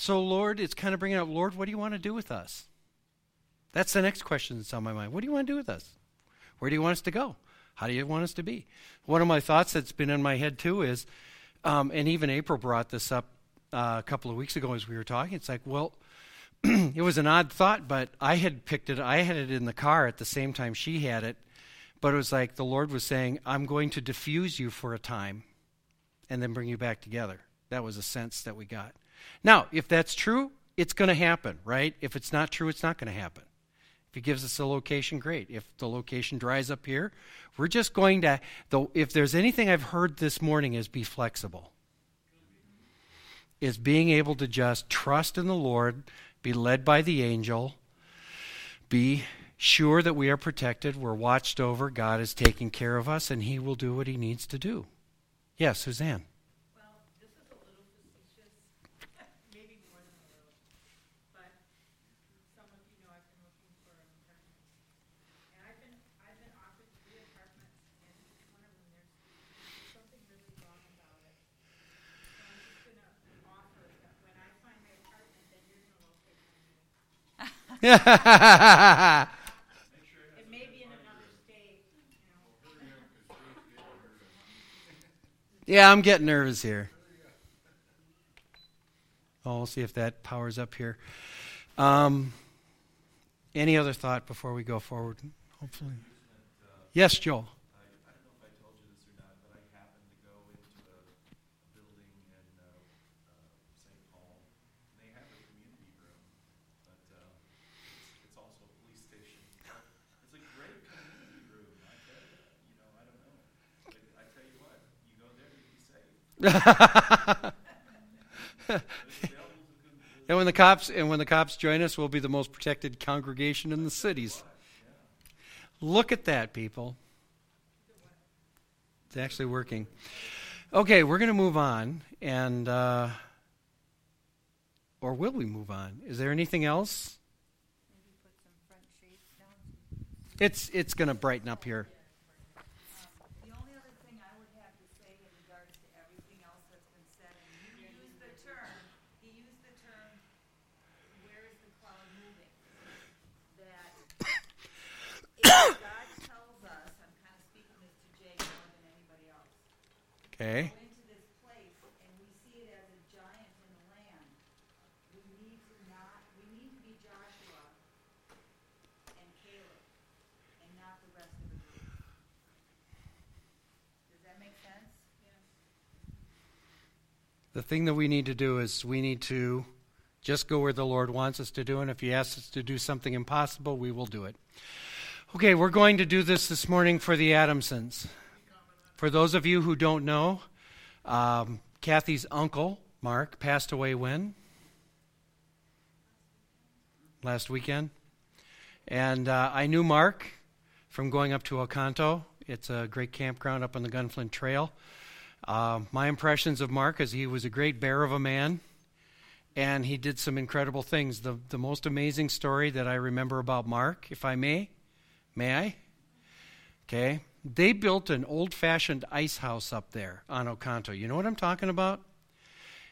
So, Lord, it's kind of bringing up, Lord, what do you want to do with us? That's the next question that's on my mind. What do you want to do with us? Where do you want us to go? How do you want us to be? One of my thoughts that's been in my head too is, um, and even April brought this up uh, a couple of weeks ago as we were talking. It's like, well, it was an odd thought, but I had picked it. I had it in the car at the same time she had it. But it was like the Lord was saying, I'm going to diffuse you for a time and then bring you back together. That was a sense that we got. Now, if that's true, it's going to happen, right? If it's not true, it's not going to happen. If he gives us a location, great. If the location dries up here, we're just going to, though, if there's anything I've heard this morning is be flexible. Is being able to just trust in the Lord, be led by the angel, be sure that we are protected, we're watched over, God is taking care of us, and He will do what He needs to do. Yes, Suzanne. Yeah, I'm getting nervous here. Oh, we'll see if that powers up here. Um, any other thought before we go forward? Hopefully. Yes, Joel. and when the cops and when the cops join us, we'll be the most protected congregation in the cities. Look at that, people. It's actually working. Okay, we're going to move on, and uh, or will we move on? Is there anything else? It's it's going to brighten up here. Okay. The thing that we need to do is we need to just go where the Lord wants us to do, and if He asks us to do something impossible, we will do it. Okay, we're going to do this this morning for the Adamsons. For those of you who don't know, um, Kathy's uncle, Mark, passed away when? Last weekend. And uh, I knew Mark from going up to Okontoe. It's a great campground up on the Gunflint Trail. Uh, my impressions of Mark is he was a great bear of a man, and he did some incredible things. The, the most amazing story that I remember about Mark, if I may, may I? Okay. They built an old fashioned ice house up there on Okontoe. You know what I'm talking about?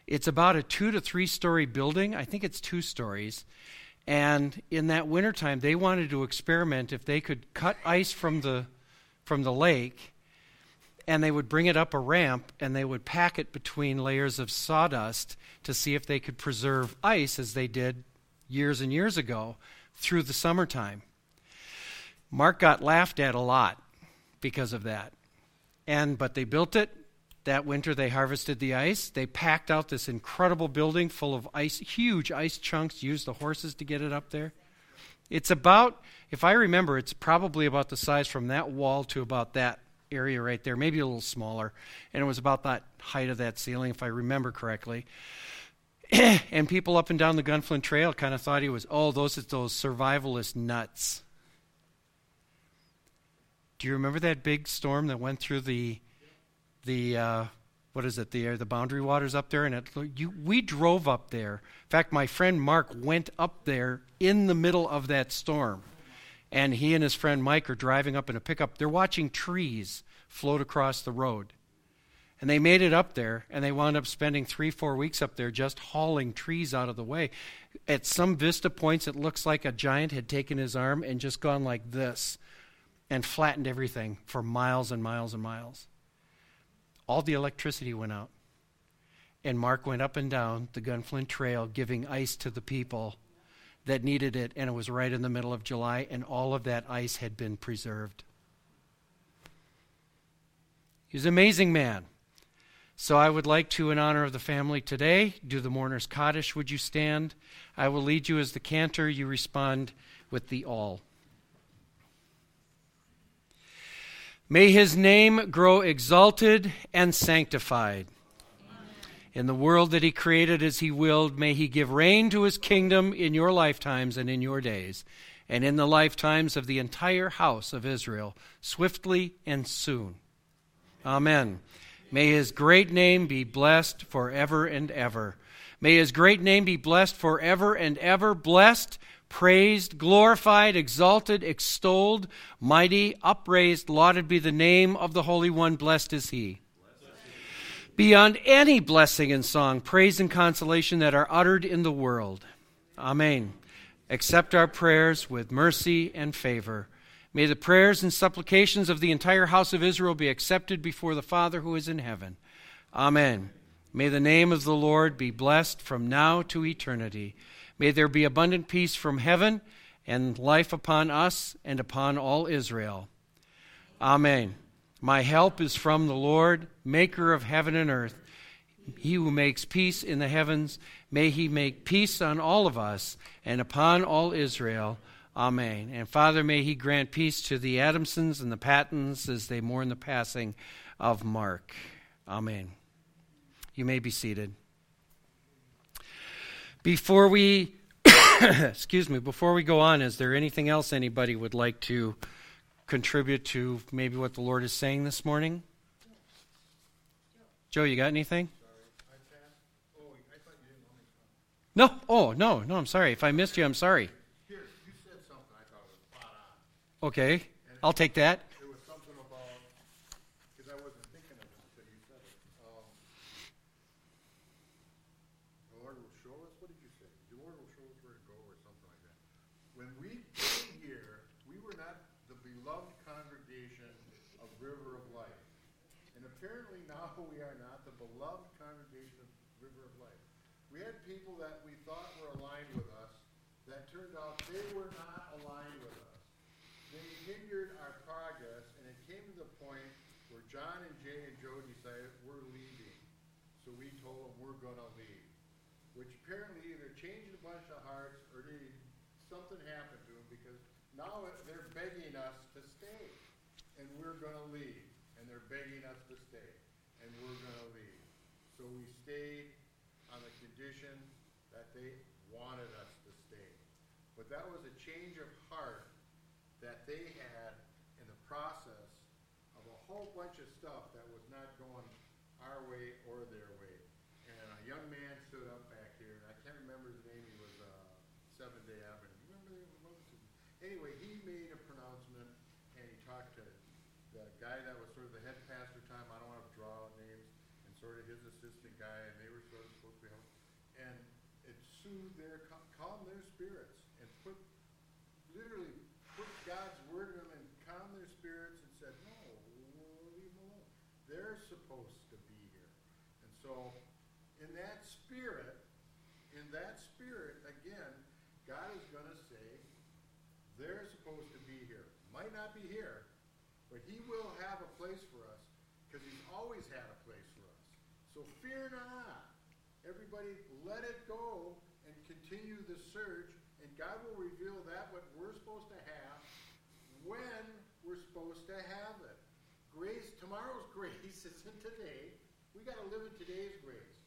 It's about a two to three story building. I think it's two stories. And in that wintertime, they wanted to experiment if they could cut ice from the, from the lake and they would bring it up a ramp and they would pack it between layers of sawdust to see if they could preserve ice as they did years and years ago through the summertime. Mark got laughed at a lot because of that. And but they built it. That winter they harvested the ice. They packed out this incredible building full of ice, huge ice chunks, used the horses to get it up there. It's about, if I remember, it's probably about the size from that wall to about that area right there, maybe a little smaller. And it was about that height of that ceiling, if I remember correctly. and people up and down the Gunflint Trail kind of thought he was, oh, those are those survivalist nuts. Do you remember that big storm that went through the the uh, what is it the the boundary waters up there? And it, you, we drove up there. In fact, my friend Mark went up there in the middle of that storm, and he and his friend Mike are driving up in a pickup. They're watching trees float across the road, And they made it up there, and they wound up spending three, four weeks up there just hauling trees out of the way. At some vista points, it looks like a giant had taken his arm and just gone like this and flattened everything for miles and miles and miles. All the electricity went out. And Mark went up and down the Gunflint Trail giving ice to the people that needed it, and it was right in the middle of July, and all of that ice had been preserved. He was an amazing man. So I would like to, in honor of the family today, do the mourner's Kaddish. Would you stand? I will lead you as the cantor. You respond with the all. May his name grow exalted and sanctified. In the world that he created as he willed, may he give reign to his kingdom in your lifetimes and in your days, and in the lifetimes of the entire house of Israel, swiftly and soon. Amen. May his great name be blessed forever and ever. May his great name be blessed forever and ever. Blessed, praised, glorified, exalted, extolled, mighty, upraised, lauded be the name of the Holy One. Blessed is he. Beyond any blessing and song, praise and consolation that are uttered in the world. Amen. Accept our prayers with mercy and favor. May the prayers and supplications of the entire house of Israel be accepted before the Father who is in heaven. Amen. May the name of the Lord be blessed from now to eternity. May there be abundant peace from heaven and life upon us and upon all Israel. Amen. My help is from the Lord, maker of heaven and earth. He who makes peace in the heavens, may he make peace on all of us and upon all Israel. Amen. And Father, may He grant peace to the Adamsons and the Pattons as they mourn the passing of Mark. Amen. You may be seated. Before we, excuse me, before we go on, is there anything else anybody would like to contribute to maybe what the Lord is saying this morning? Joe, you got anything? No. Oh, no, no, I'm sorry. If I missed you, I'm sorry. Okay, I'll take that. It was something about, because I wasn't thinking of it until you said it. Um, the Lord will show us, what did you say? The Lord will show us where to go or something like that. When we came here, we were not the beloved congregation of River of Life. And apparently now we are not the beloved congregation of River of Life. We had people that we thought were aligned with us that turned out they were not aligned with us. They hindered our progress, and it came to the point where John and Jay and Joe decided we're leaving. So we told them we're gonna leave. Which apparently either changed a bunch of hearts or they, something happened to them because now they're begging us to stay. And we're gonna leave. And they're begging us to stay. We're gonna leave. So we stayed on the condition that they wanted us to stay. But that was a change of heart that they had in the process of a whole bunch of stuff that was not going our way or their way. And a young man stood up back here, and I can't remember his name, he was, uh, Seven Day Adventist. Remember, the- anyway, he made a pronouncement, and he talked to the guy that was sort of the head pastor time, I don't wanna draw out names, and sort of his assistant guy, and they were supposed to be, and it soothed their, cal- calmed their spirits, and put literally put God's word in them and calm their spirits and said, no, leave them alone. They're supposed to be here. And so, in that spirit, in that spirit, again, God is going to say, they're supposed to be here. Might not be here, but He will have a place for us because He's always had a. So fear not. Everybody, let it go and continue the search, and God will reveal that what we're supposed to have when we're supposed to have it. Grace, tomorrow's grace isn't today. We got to live in today's grace.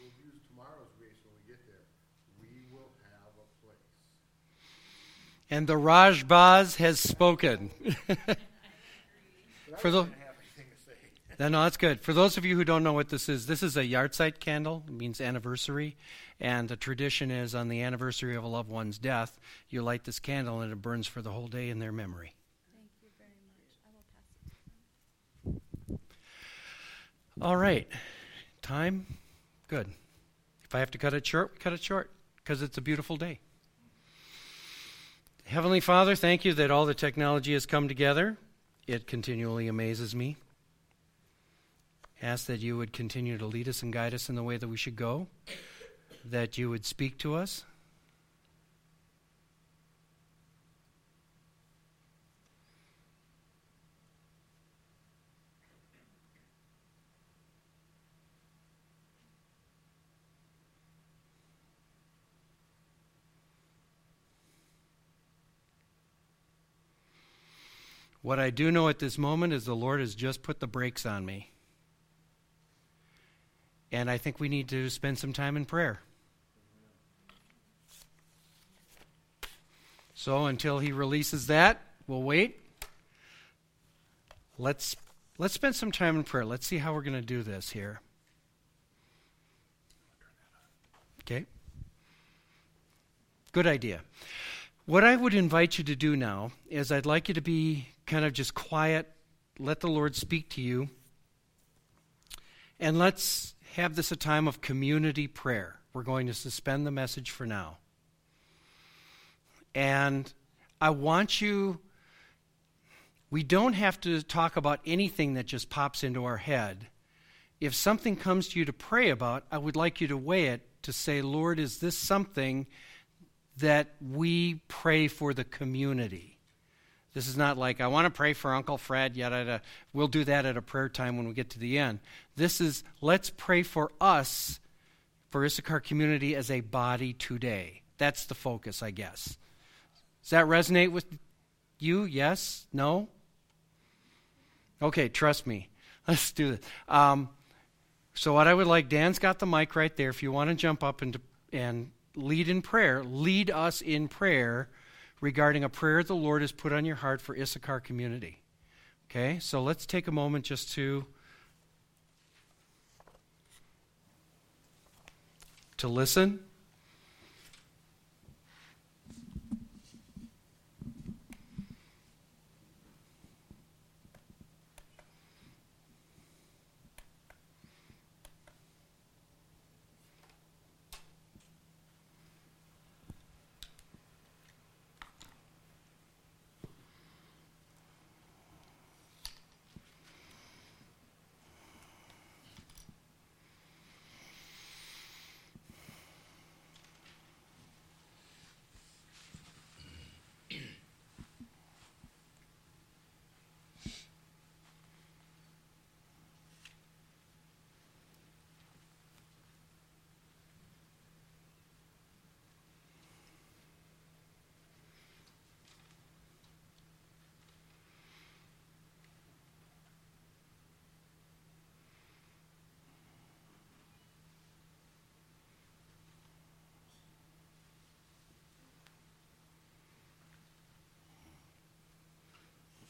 We'll use tomorrow's grace when we get there. We will have a place. And the Rajbaz has spoken. For the- didn't have anything to say. No, that's good. For those of you who don't know what this is, this is a yahrzeit candle. It means anniversary. And the tradition is on the anniversary of a loved one's death, you light this candle and it burns for the whole day in their memory. Thank you very much. I will pass it. All right. Time? Good. If I have to cut it short, cut it short because it's a beautiful day. Heavenly Father, thank you that all the technology has come together. It continually amazes me. Ask that you would continue to lead us and guide us in the way that we should go, that you would speak to us. What I do know at this moment is the Lord has just put the brakes on me. And I think we need to spend some time in prayer. So until he releases that, we'll wait. Let's let's spend some time in prayer. Let's see how we're going to do this here. Okay? Good idea. What I would invite you to do now is I'd like you to be kind of just quiet, let the Lord speak to you, and let's have this a time of community prayer. We're going to suspend the message for now. And I want you, we don't have to talk about anything that just pops into our head. If something comes to you to pray about, I would like you to weigh it to say, Lord, is this something that we pray for the community? This is not like, I want to pray for Uncle Fred, yet we'll do that at a prayer time when we get to the end. This is, let's pray for us, for Issachar community as a body today. That's the focus, I guess. Does that resonate with you? Yes? No? Okay, trust me. Let's do this. Um, so, what I would like, Dan's got the mic right there. If you want to jump up and, and lead in prayer, lead us in prayer regarding a prayer the Lord has put on your heart for Issachar community. Okay, so let's take a moment just to to listen.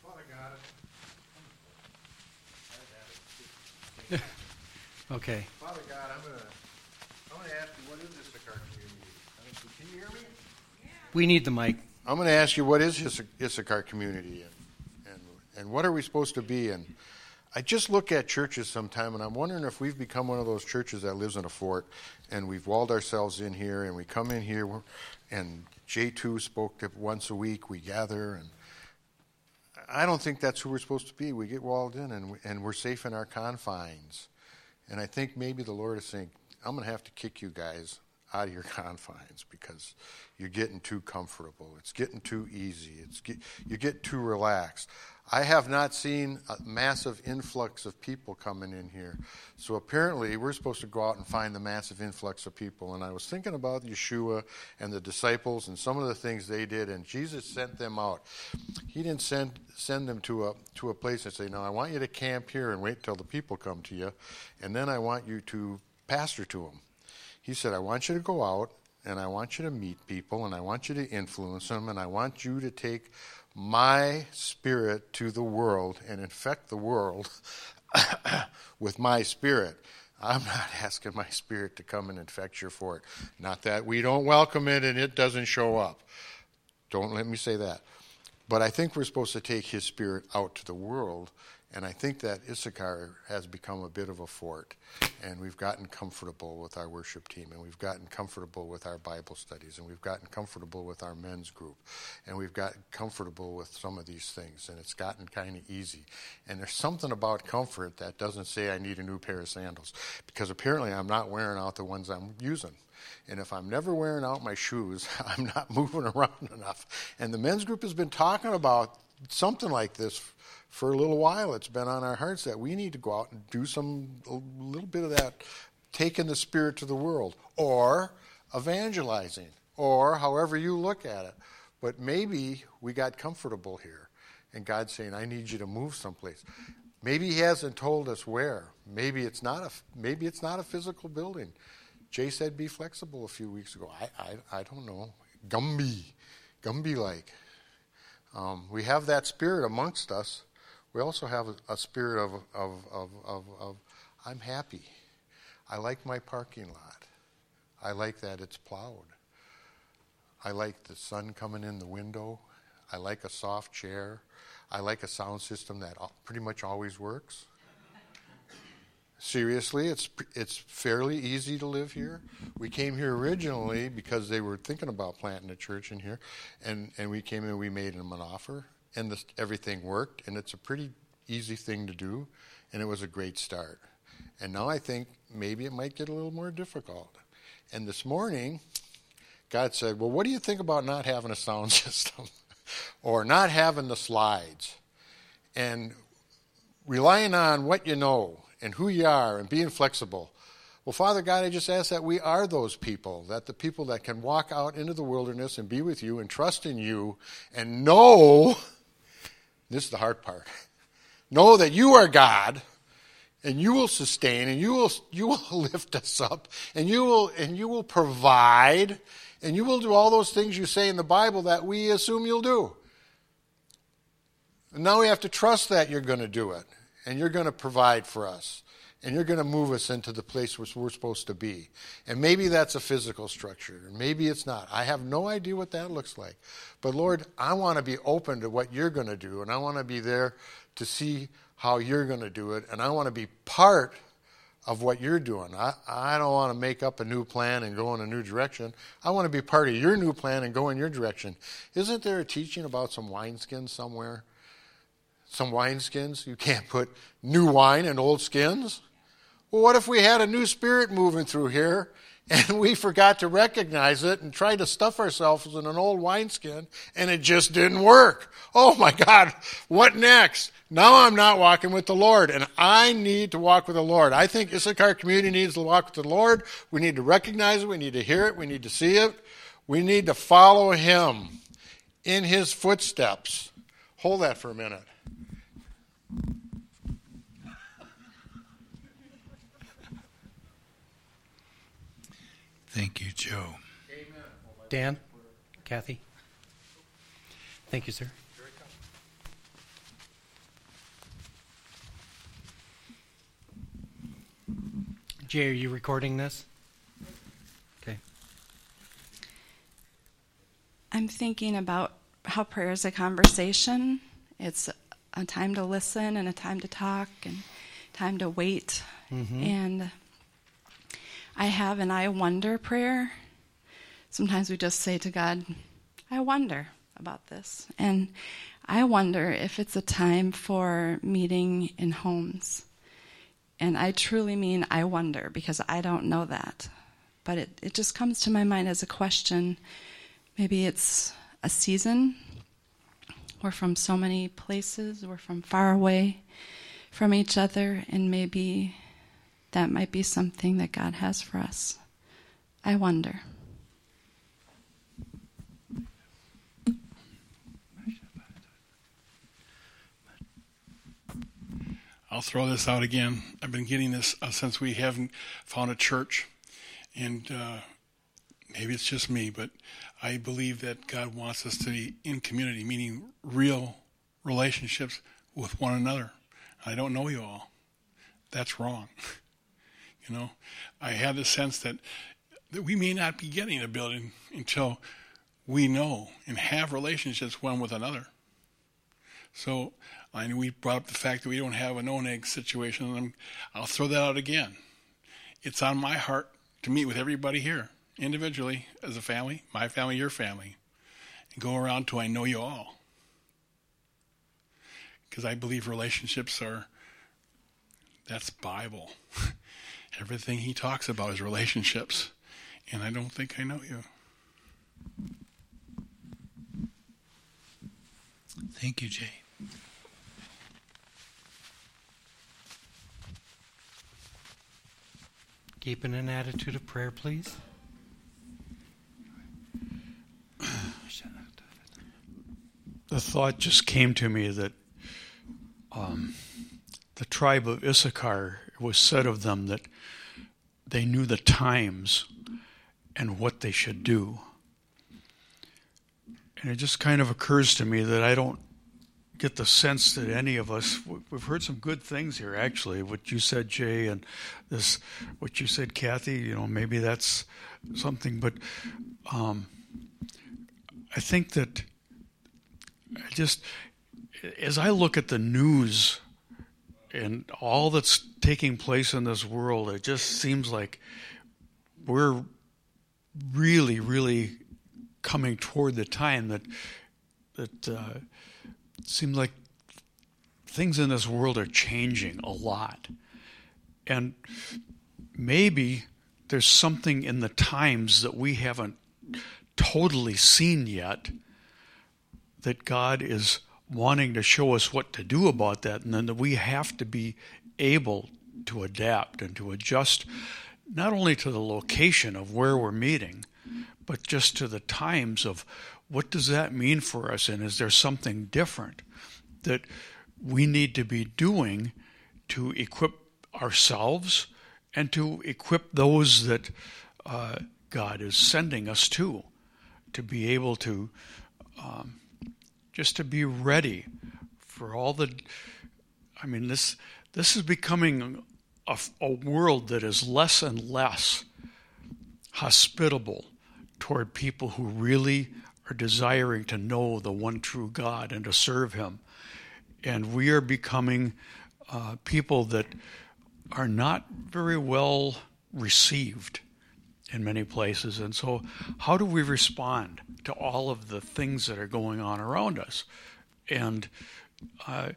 Father God, Okay. Father God, I'm gonna, I'm gonna ask you, what is Issachar community? I mean, Can you hear me? We need the mic. I'm going to ask you, what is Issa- Issachar community, and, and and what are we supposed to be? And I just look at churches sometime, and I'm wondering if we've become one of those churches that lives in a fort, and we've walled ourselves in here, and we come in here, and J2 spoke to once a week. We gather, and I don't think that's who we're supposed to be. We get walled in, and and we're safe in our confines. And I think maybe the Lord is saying, I'm going to have to kick you guys out of your confines because you're getting too comfortable. It's getting too easy. It's get, you get too relaxed. I have not seen a massive influx of people coming in here. So apparently, we're supposed to go out and find the massive influx of people. And I was thinking about Yeshua and the disciples and some of the things they did, and Jesus sent them out. He didn't send send them to a to a place and say, "No, I want you to camp here and wait till the people come to you, and then I want you to pastor to them." He said, "I want you to go out and I want you to meet people and I want you to influence them and I want you to take my spirit to the world and infect the world with my spirit. I'm not asking my spirit to come and infect your fort. Not that we don't welcome it and it doesn't show up. Don't let me say that. But I think we're supposed to take his spirit out to the world And I think that Issachar has become a bit of a fort. And we've gotten comfortable with our worship team, and we've gotten comfortable with our Bible studies, and we've gotten comfortable with our men's group, and we've gotten comfortable with some of these things, and it's gotten kind of easy. And there's something about comfort that doesn't say I need a new pair of sandals, because apparently I'm not wearing out the ones I'm using. And if I'm never wearing out my shoes, I'm not moving around enough. And the men's group has been talking about something like this for a little while. It's been on our hearts that we need to go out and do some, a little bit of that, taking the Spirit to the world, or evangelizing, or however you look at it. But maybe we got comfortable here, and God's saying, I need you to move someplace. Maybe He hasn't told us where. Maybe it's not a, maybe it's not a physical building. Jay said be flexible a few weeks ago. I, I, I don't know. Gumby, Gumby like. Um, we have that spirit amongst us. We also have a, a spirit of, of, of, of, of, I'm happy. I like my parking lot. I like that it's plowed. I like the sun coming in the window. I like a soft chair. I like a sound system that pretty much always works. Seriously, it's it's fairly easy to live here. We came here originally because they were thinking about planting a church in here, and and we came in. We made them an offer, and the, everything worked. And it's a pretty easy thing to do, and it was a great start. And now I think maybe it might get a little more difficult. And this morning, God said, "Well, what do you think about not having a sound system, or not having the slides, and relying on what you know?" and who you are and being flexible. Well, Father God, I just ask that we are those people, that the people that can walk out into the wilderness and be with you and trust in you and know this is the hard part know that you are God and you will sustain and you will you will lift us up and you will and you will provide and you will do all those things you say in the Bible that we assume you'll do. And now we have to trust that you're going to do it and you're going to provide for us and you're going to move us into the place where we're supposed to be. And maybe that's a physical structure, maybe it's not. I have no idea what that looks like. But Lord, I want to be open to what you're going to do, and I want to be there to see how you're going to do it, and I want to be part of what you're doing. I, I don't want to make up a new plan and go in a new direction. I want to be part of your new plan and go in your direction. Isn't there a teaching about some wineskins somewhere? some wineskins. You can't put new wine in old skins. Well, what if we had a new spirit moving through here and we forgot to recognize it and tried to stuff ourselves in an old wineskin and it just didn't work? Oh my God, what next? Now I'm not walking with the Lord and I need to walk with the Lord. I think Issachar community needs to walk with the Lord. We need to recognize it. We need to hear it. We need to see it. We need to follow Him in His footsteps. Hold that for a minute. Thank you, Joe. Dan, Kathy. Thank you, sir. Jay, are you recording this? Okay. I'm thinking about how prayer is a conversation. It's a time to listen and a time to talk and time to wait. Mm-hmm. And I have an I wonder prayer. Sometimes we just say to God, I wonder about this. And I wonder if it's a time for meeting in homes. And I truly mean I wonder because I don't know that. But it, it just comes to my mind as a question. Maybe it's a season we're from so many places, we're from far away from each other, and maybe that might be something that God has for us. I wonder. I'll throw this out again. I've been getting this uh, since we haven't found a church, and uh, maybe it's just me, but I believe that God wants us to be in community, meaning real relationships with one another. I don't know you all. That's wrong. you know, I have the sense that, that we may not be getting a building until we know and have relationships one with another. So, I know we brought up the fact that we don't have an own egg situation, and I'll throw that out again. It's on my heart to meet with everybody here individually as a family, my family, your family, and go around till I know you all. Because I believe relationships are that's Bible. Everything he talks about is relationships, and I don't think I know you. Thank you, Jay. Keeping an attitude of prayer, please. the thought just came to me that um, the tribe of Issachar, it was said of them that they knew the times and what they should do. And it just kind of occurs to me that I don't get the sense that any of us we've heard some good things here actually what you said Jay and this what you said Kathy you know maybe that's something but um, I think that I just as I look at the news and all that's taking place in this world it just seems like we're really really coming toward the time that that uh, seems like things in this world are changing a lot. And maybe there's something in the times that we haven't totally seen yet that God is wanting to show us what to do about that, and then that we have to be able to adapt and to adjust not only to the location of where we're meeting, but just to the times of what does that mean for us? And is there something different that we need to be doing to equip ourselves and to equip those that uh, God is sending us to, to be able to um, just to be ready for all the. I mean, this this is becoming a, a world that is less and less hospitable toward people who really are desiring to know the one true God and to serve Him. And we are becoming uh, people that are not very well received in many places. And so, how do we respond to all of the things that are going on around us? And uh,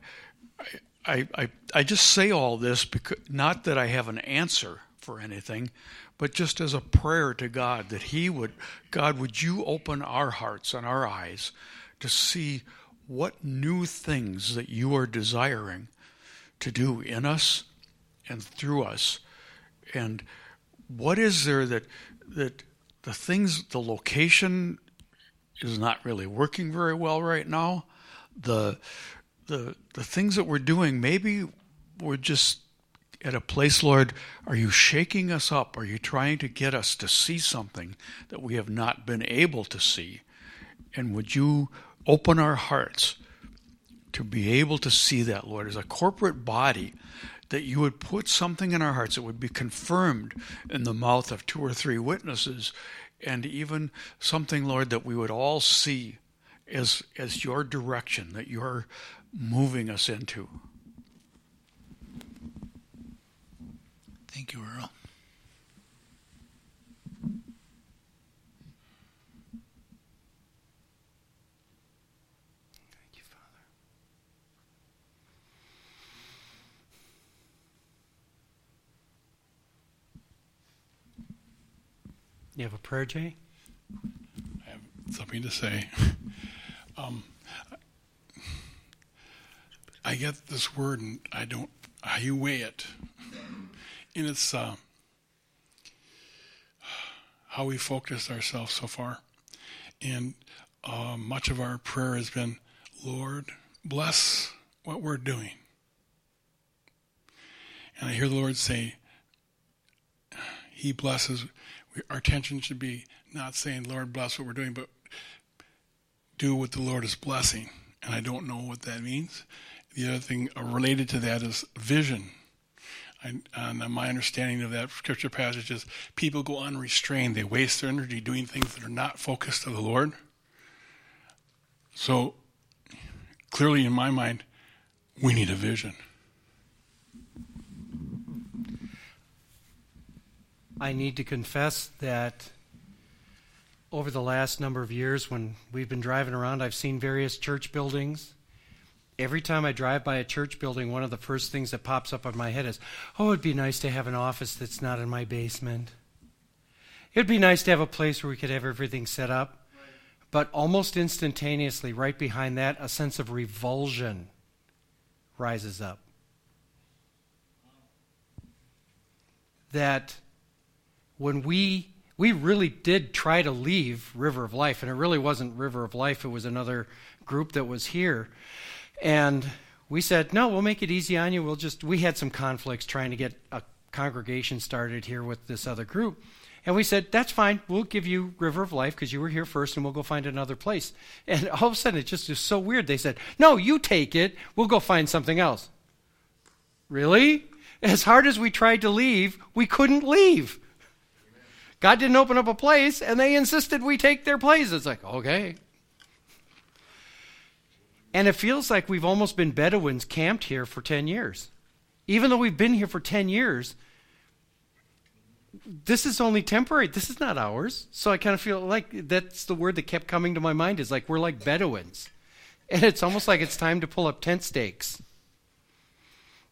I, I, I just say all this because not that I have an answer for anything, but just as a prayer to God that He would, God, would you open our hearts and our eyes to see what new things that you are desiring to do in us and through us, and what is there that that the things, the location is not really working very well right now. The the the things that we're doing, maybe we're just at a place, Lord, are you shaking us up? Are you trying to get us to see something that we have not been able to see? And would you open our hearts to be able to see that, Lord, as a corporate body, that you would put something in our hearts that would be confirmed in the mouth of two or three witnesses, and even something, Lord, that we would all see as, as your direction that you're moving us into. Thank you, Earl. You have a prayer, Jay? I have something to say. Um, I get this word, and I don't. How you weigh it, and it's uh, how we focused ourselves so far, and uh, much of our prayer has been, Lord, bless what we're doing. And I hear the Lord say, He blesses. Our attention should be not saying, Lord, bless what we're doing, but do what the Lord is blessing. And I don't know what that means. The other thing related to that is vision. I, and my understanding of that scripture passage is people go unrestrained. They waste their energy doing things that are not focused to the Lord. So clearly in my mind, we need a vision. I need to confess that over the last number of years, when we've been driving around, I've seen various church buildings. Every time I drive by a church building, one of the first things that pops up in my head is, oh, it'd be nice to have an office that's not in my basement. It'd be nice to have a place where we could have everything set up. But almost instantaneously, right behind that, a sense of revulsion rises up. That when we we really did try to leave River of Life, and it really wasn't River of Life, it was another group that was here. And we said, no, we'll make it easy on you. We'll just, we had some conflicts trying to get a congregation started here with this other group. And we said, that's fine. We'll give you River of Life because you were here first and we'll go find another place. And all of a sudden, it just is so weird. They said, no, you take it. We'll go find something else. Really? As hard as we tried to leave, we couldn't leave. God didn't open up a place, and they insisted we take their place. It's like, okay. And it feels like we've almost been Bedouins camped here for 10 years. Even though we've been here for 10 years, this is only temporary. This is not ours. So I kind of feel like that's the word that kept coming to my mind is like we're like Bedouins. And it's almost like it's time to pull up tent stakes.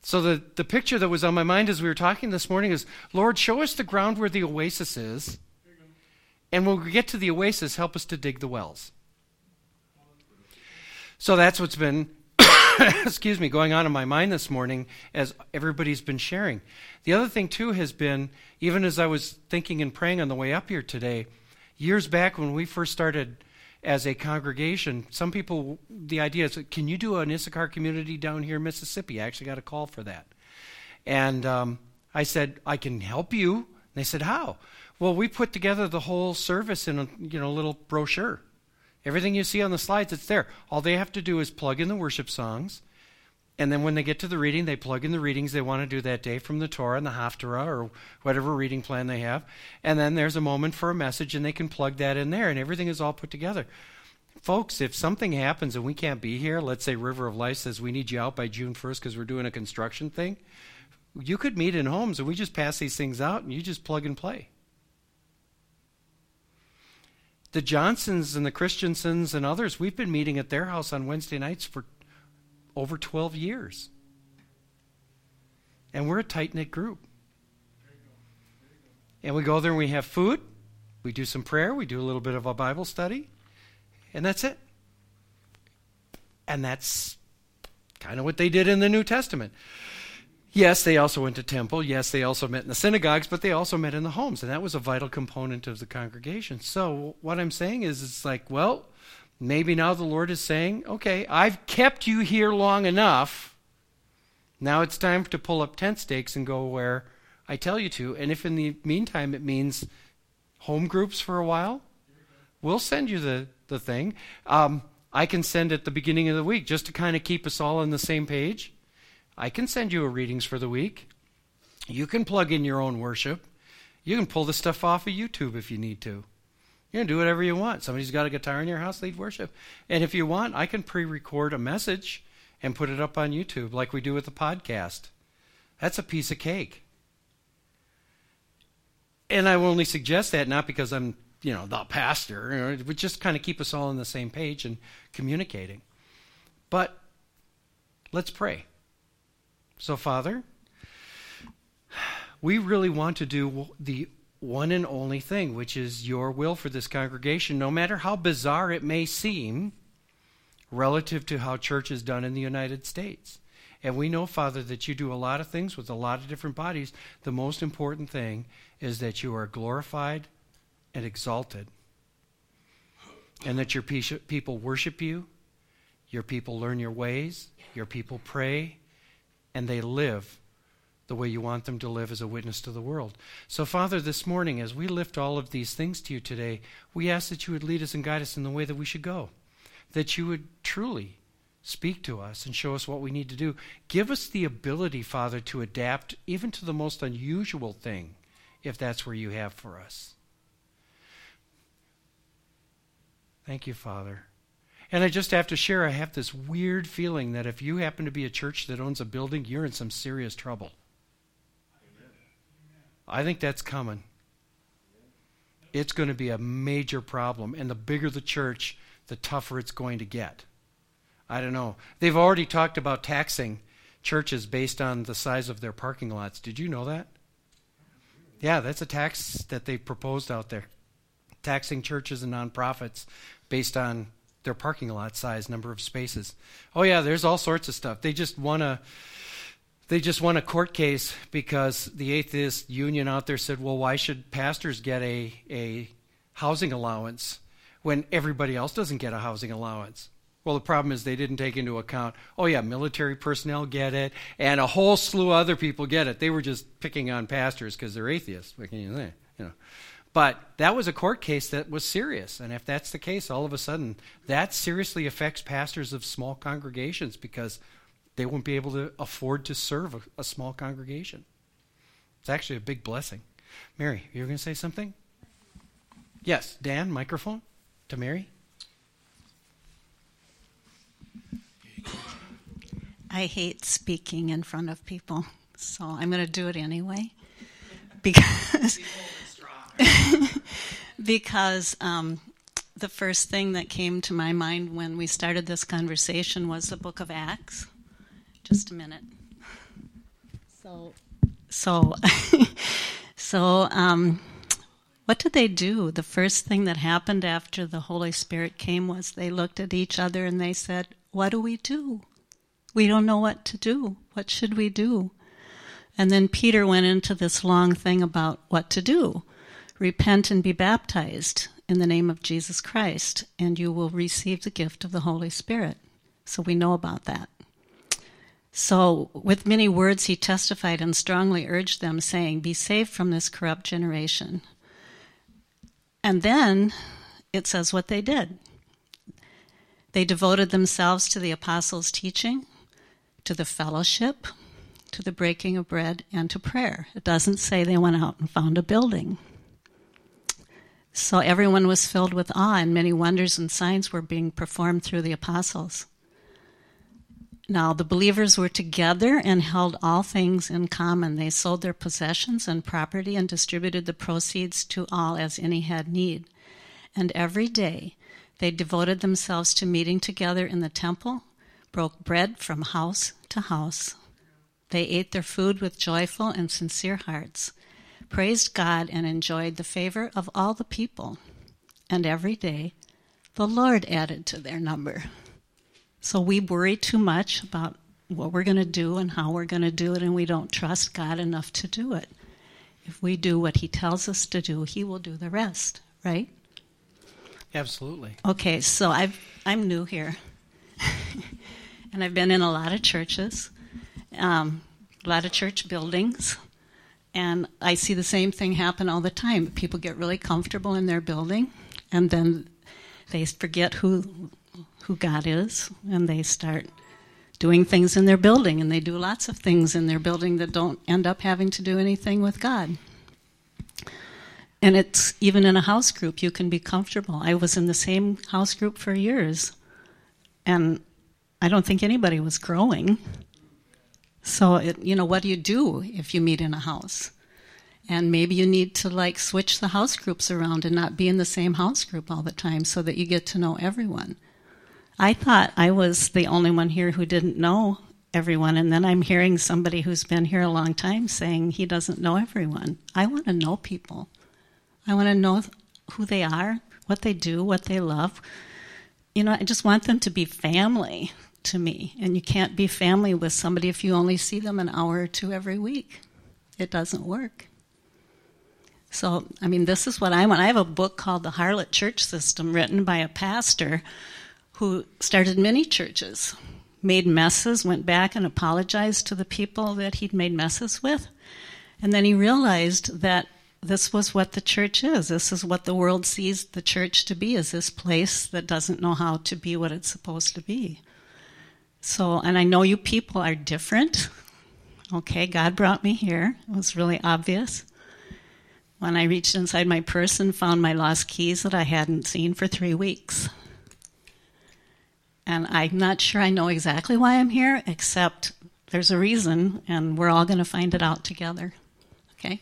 So the, the picture that was on my mind as we were talking this morning is Lord, show us the ground where the oasis is. And when we get to the oasis, help us to dig the wells. So that's what's been, excuse me, going on in my mind this morning as everybody's been sharing. The other thing, too, has been, even as I was thinking and praying on the way up here today, years back when we first started as a congregation, some people, the idea is, can you do an Issachar community down here in Mississippi? I actually got a call for that. And um, I said, I can help you. And they said, how? Well, we put together the whole service in a you know little brochure. Everything you see on the slides, it's there. All they have to do is plug in the worship songs, and then when they get to the reading, they plug in the readings they want to do that day from the Torah and the Haftarah or whatever reading plan they have. And then there's a moment for a message, and they can plug that in there, and everything is all put together. Folks, if something happens and we can't be here, let's say River of Life says we need you out by June 1st because we're doing a construction thing, you could meet in homes and we just pass these things out and you just plug and play the Johnsons and the Christensens and others, we've been meeting at their house on Wednesday nights for over 12 years. And we're a tight knit group. And we go there and we have food, we do some prayer, we do a little bit of a Bible study, and that's it. And that's kind of what they did in the New Testament. Yes, they also went to temple. Yes, they also met in the synagogues, but they also met in the homes, and that was a vital component of the congregation. So what I'm saying is, it's like, well, maybe now the Lord is saying, okay, I've kept you here long enough. Now it's time to pull up tent stakes and go where I tell you to. And if in the meantime it means home groups for a while, we'll send you the, the thing. Um, I can send at the beginning of the week just to kind of keep us all on the same page. I can send you a readings for the week. You can plug in your own worship. You can pull the stuff off of YouTube if you need to. You can do whatever you want. Somebody's got a guitar in your house, lead worship. And if you want, I can pre record a message and put it up on YouTube like we do with the podcast. That's a piece of cake. And I only suggest that not because I'm, you know, the pastor, you know, but just kind of keep us all on the same page and communicating. But let's pray. So, Father, we really want to do the one and only thing, which is your will for this congregation, no matter how bizarre it may seem relative to how church is done in the United States. And we know, Father, that you do a lot of things with a lot of different bodies. The most important thing is that you are glorified and exalted, and that your people worship you, your people learn your ways, your people pray, and they live the way you want them to live as a witness to the world. So, Father, this morning, as we lift all of these things to you today, we ask that you would lead us and guide us in the way that we should go, that you would truly speak to us and show us what we need to do. Give us the ability, Father, to adapt even to the most unusual thing, if that's where you have for us. Thank you, Father. And I just have to share, I have this weird feeling that if you happen to be a church that owns a building, you're in some serious trouble. I think that's coming. It's going to be a major problem. And the bigger the church, the tougher it's going to get. I don't know. They've already talked about taxing churches based on the size of their parking lots. Did you know that? Yeah, that's a tax that they've proposed out there. Taxing churches and nonprofits based on their parking lot size, number of spaces. Oh yeah, there's all sorts of stuff. They just want to they just won a court case because the atheist union out there said, "Well, why should pastors get a a housing allowance when everybody else doesn't get a housing allowance?" Well, the problem is they didn't take into account, oh, yeah, military personnel get it, and a whole slew of other people get it. They were just picking on pastors because they're atheists. What can you say? You know. But that was a court case that was serious. And if that's the case, all of a sudden, that seriously affects pastors of small congregations because they won't be able to afford to serve a, a small congregation. It's actually a big blessing. Mary, you were going to say something? Yes, Dan, microphone to Mary. I hate speaking in front of people, so I'm going to do it anyway. Because, because um, the first thing that came to my mind when we started this conversation was the book of Acts. Just a minute. So, so, so, um, what did they do? The first thing that happened after the Holy Spirit came was they looked at each other and they said, What do we do? We don't know what to do. What should we do? And then Peter went into this long thing about what to do repent and be baptized in the name of Jesus Christ, and you will receive the gift of the Holy Spirit. So we know about that. So, with many words, he testified and strongly urged them, saying, Be saved from this corrupt generation. And then it says what they did. They devoted themselves to the apostles' teaching, to the fellowship, to the breaking of bread, and to prayer. It doesn't say they went out and found a building. So everyone was filled with awe, and many wonders and signs were being performed through the apostles. Now, the believers were together and held all things in common. They sold their possessions and property and distributed the proceeds to all as any had need. And every day they devoted themselves to meeting together in the temple, broke bread from house to house. They ate their food with joyful and sincere hearts, praised God, and enjoyed the favor of all the people. And every day the Lord added to their number. So we worry too much about what we're going to do and how we're going to do it, and we don't trust God enough to do it. If we do what He tells us to do, He will do the rest, right? Absolutely. Okay, so I've, I'm new here. and I've been in a lot of churches, um, a lot of church buildings, and I see the same thing happen all the time. People get really comfortable in their building, and then they forget who who God is, and they start doing things in their building, and they do lots of things in their building that don't end up having to do anything with God. And it's even in a house group, you can be comfortable. I was in the same house group for years, and I don't think anybody was growing. So, it, you know, what do you do if you meet in a house? And maybe you need to like switch the house groups around and not be in the same house group all the time so that you get to know everyone. I thought I was the only one here who didn't know everyone, and then I'm hearing somebody who's been here a long time saying he doesn't know everyone. I want to know people. I want to know who they are, what they do, what they love. You know, I just want them to be family to me. And you can't be family with somebody if you only see them an hour or two every week. It doesn't work. So, I mean, this is what I want. I have a book called The Harlot Church System written by a pastor who started many churches, made messes, went back and apologized to the people that he'd made messes with. And then he realized that this was what the church is. This is what the world sees the church to be is this place that doesn't know how to be what it's supposed to be. So, and I know you people are different. Okay, God brought me here. It was really obvious. When I reached inside my purse and found my lost keys that I hadn't seen for three weeks. And I'm not sure I know exactly why I'm here, except there's a reason, and we're all going to find it out together. Okay?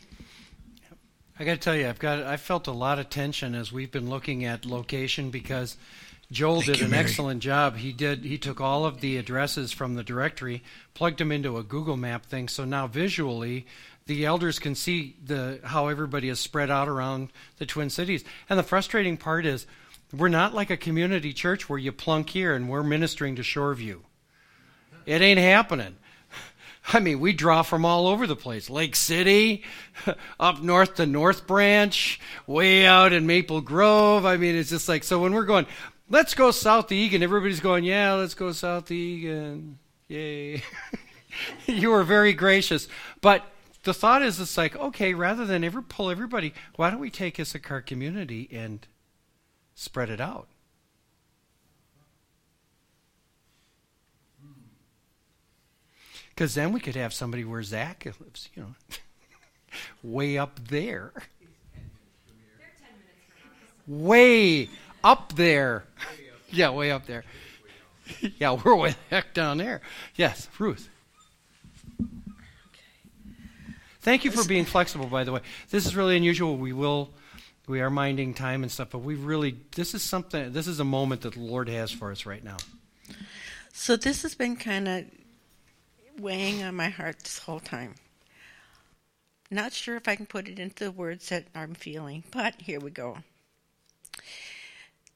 I got to tell you, I've got I felt a lot of tension as we've been looking at location because Joel Thank did you, an Mary. excellent job. He did he took all of the addresses from the directory, plugged them into a Google Map thing, so now visually the elders can see the how everybody is spread out around the Twin Cities. And the frustrating part is we're not like a community church where you plunk here and we're ministering to Shoreview. It ain't happening. I mean, we draw from all over the place. Lake City, up north to North Branch, way out in Maple Grove. I mean, it's just like, so when we're going, let's go south to Eagan, everybody's going, yeah, let's go south to Eagan. Yay. you were very gracious. But the thought is, it's like, okay, rather than ever pull everybody, why don't we take Issachar community and spread it out? Because then we could have somebody where Zach lives, you know, way up there. Way up there. Yeah, way up there. Yeah, we're way the heck down there. Yes, Ruth. Thank you for being flexible, by the way. This is really unusual. We will, we are minding time and stuff, but we really, this is something, this is a moment that the Lord has for us right now. So this has been kind of weighing on my heart this whole time. Not sure if I can put it into the words that I'm feeling, but here we go.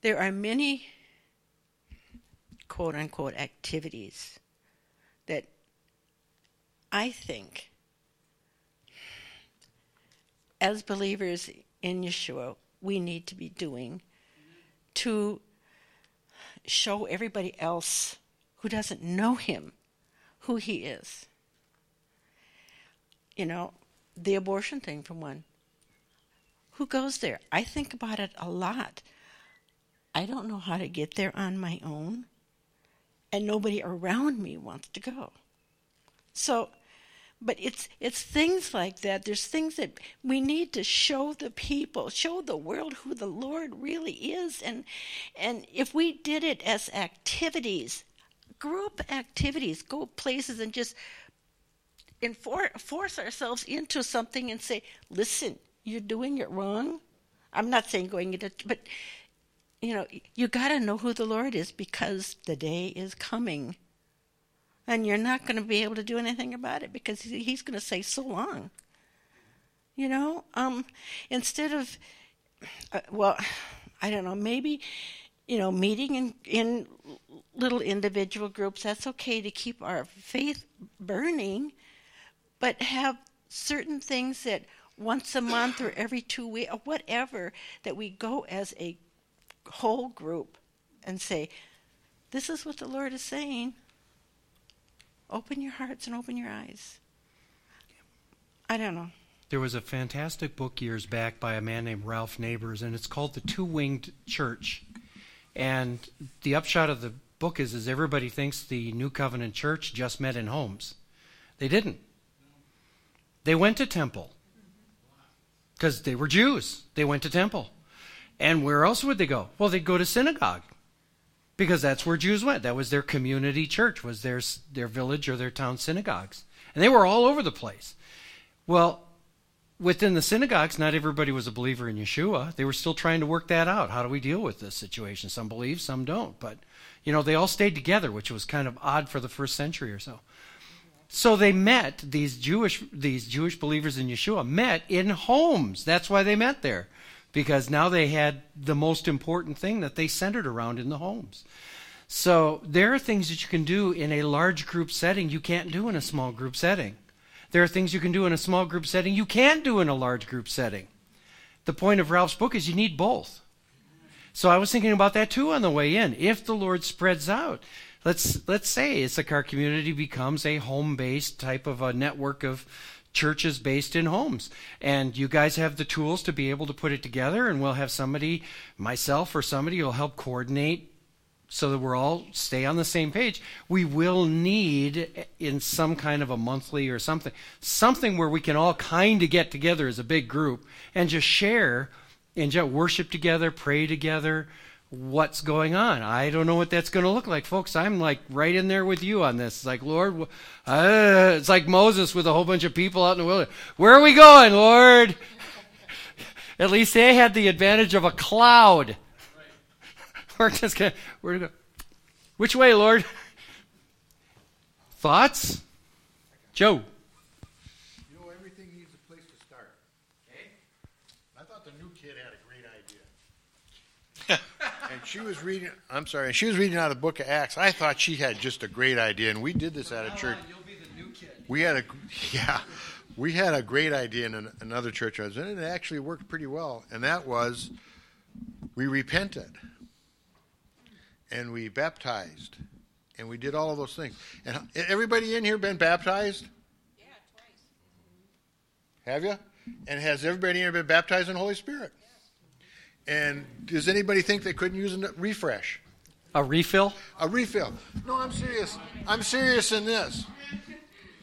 There are many quote unquote activities that I think as believers in Yeshua we need to be doing to show everybody else who doesn't know him who he is. You know, the abortion thing, for one. Who goes there? I think about it a lot. I don't know how to get there on my own, and nobody around me wants to go. So, but it's it's things like that. There's things that we need to show the people, show the world who the Lord really is, and and if we did it as activities, group activities, go places and just enfor- force ourselves into something and say, "Listen, you're doing it wrong." I'm not saying going into, but you know, you got to know who the Lord is because the day is coming. And you're not going to be able to do anything about it because he's going to say so long. You know, um, instead of, uh, well, I don't know, maybe, you know, meeting in, in little individual groups, that's okay to keep our faith burning, but have certain things that once a month or every two weeks or whatever that we go as a whole group and say, This is what the Lord is saying. Open your hearts and open your eyes. I don't know. There was a fantastic book years back by a man named Ralph Neighbors, and it's called The Two Winged Church. And the upshot of the book is, is everybody thinks the New Covenant Church just met in homes. They didn't. They went to temple because they were Jews. They went to temple. And where else would they go? Well, they'd go to synagogue because that's where Jews went. That was their community church, was their their village or their town synagogues, and they were all over the place. Well, within the synagogues, not everybody was a believer in Yeshua. They were still trying to work that out. How do we deal with this situation? Some believe, some don't. But you know, they all stayed together, which was kind of odd for the first century or so. So they met these Jewish these Jewish believers in Yeshua met in homes. That's why they met there because now they had the most important thing that they centered around in the homes. So there are things that you can do in a large group setting you can't do in a small group setting. There are things you can do in a small group setting you can't do in a large group setting. The point of Ralph's book is you need both. So I was thinking about that too on the way in. If the Lord spreads out, let's let's say Issachar community becomes a home-based type of a network of churches based in homes. And you guys have the tools to be able to put it together, and we'll have somebody, myself or somebody, who will help coordinate so that we're all stay on the same page. We will need eh, in some kind of a monthly or something, something where we can all kind of get together as a big group and just share and just worship together, pray together, what's going on. I don't know what that's going to look like, folks. I'm like right in there with you on this. It's like, Lord, uh, it's like Moses with a whole bunch of people out in the wilderness. Where are we going, Lord? At least they had the advantage of a cloud. We're just gonna, we're gonna, which way, Lord? Thoughts? Joe. You know, everything needs a place to start. I thought the new kid had a great idea. and she was reading, I'm sorry, she was reading out of the book of Acts. I thought she had just a great idea, and we did this at a church. You'll be the new kid. We had a, yeah, we had a great idea in an, another church, I was in, and it actually worked pretty well. And that was we repented, and we baptized, and we did all of those things. And everybody in here been baptized? Yeah, twice. Have you? And has everybody in here been baptized in the Holy Spirit? And does anybody think they couldn't use a refresh? A refill? A refill. No, I'm serious. I'm serious in this.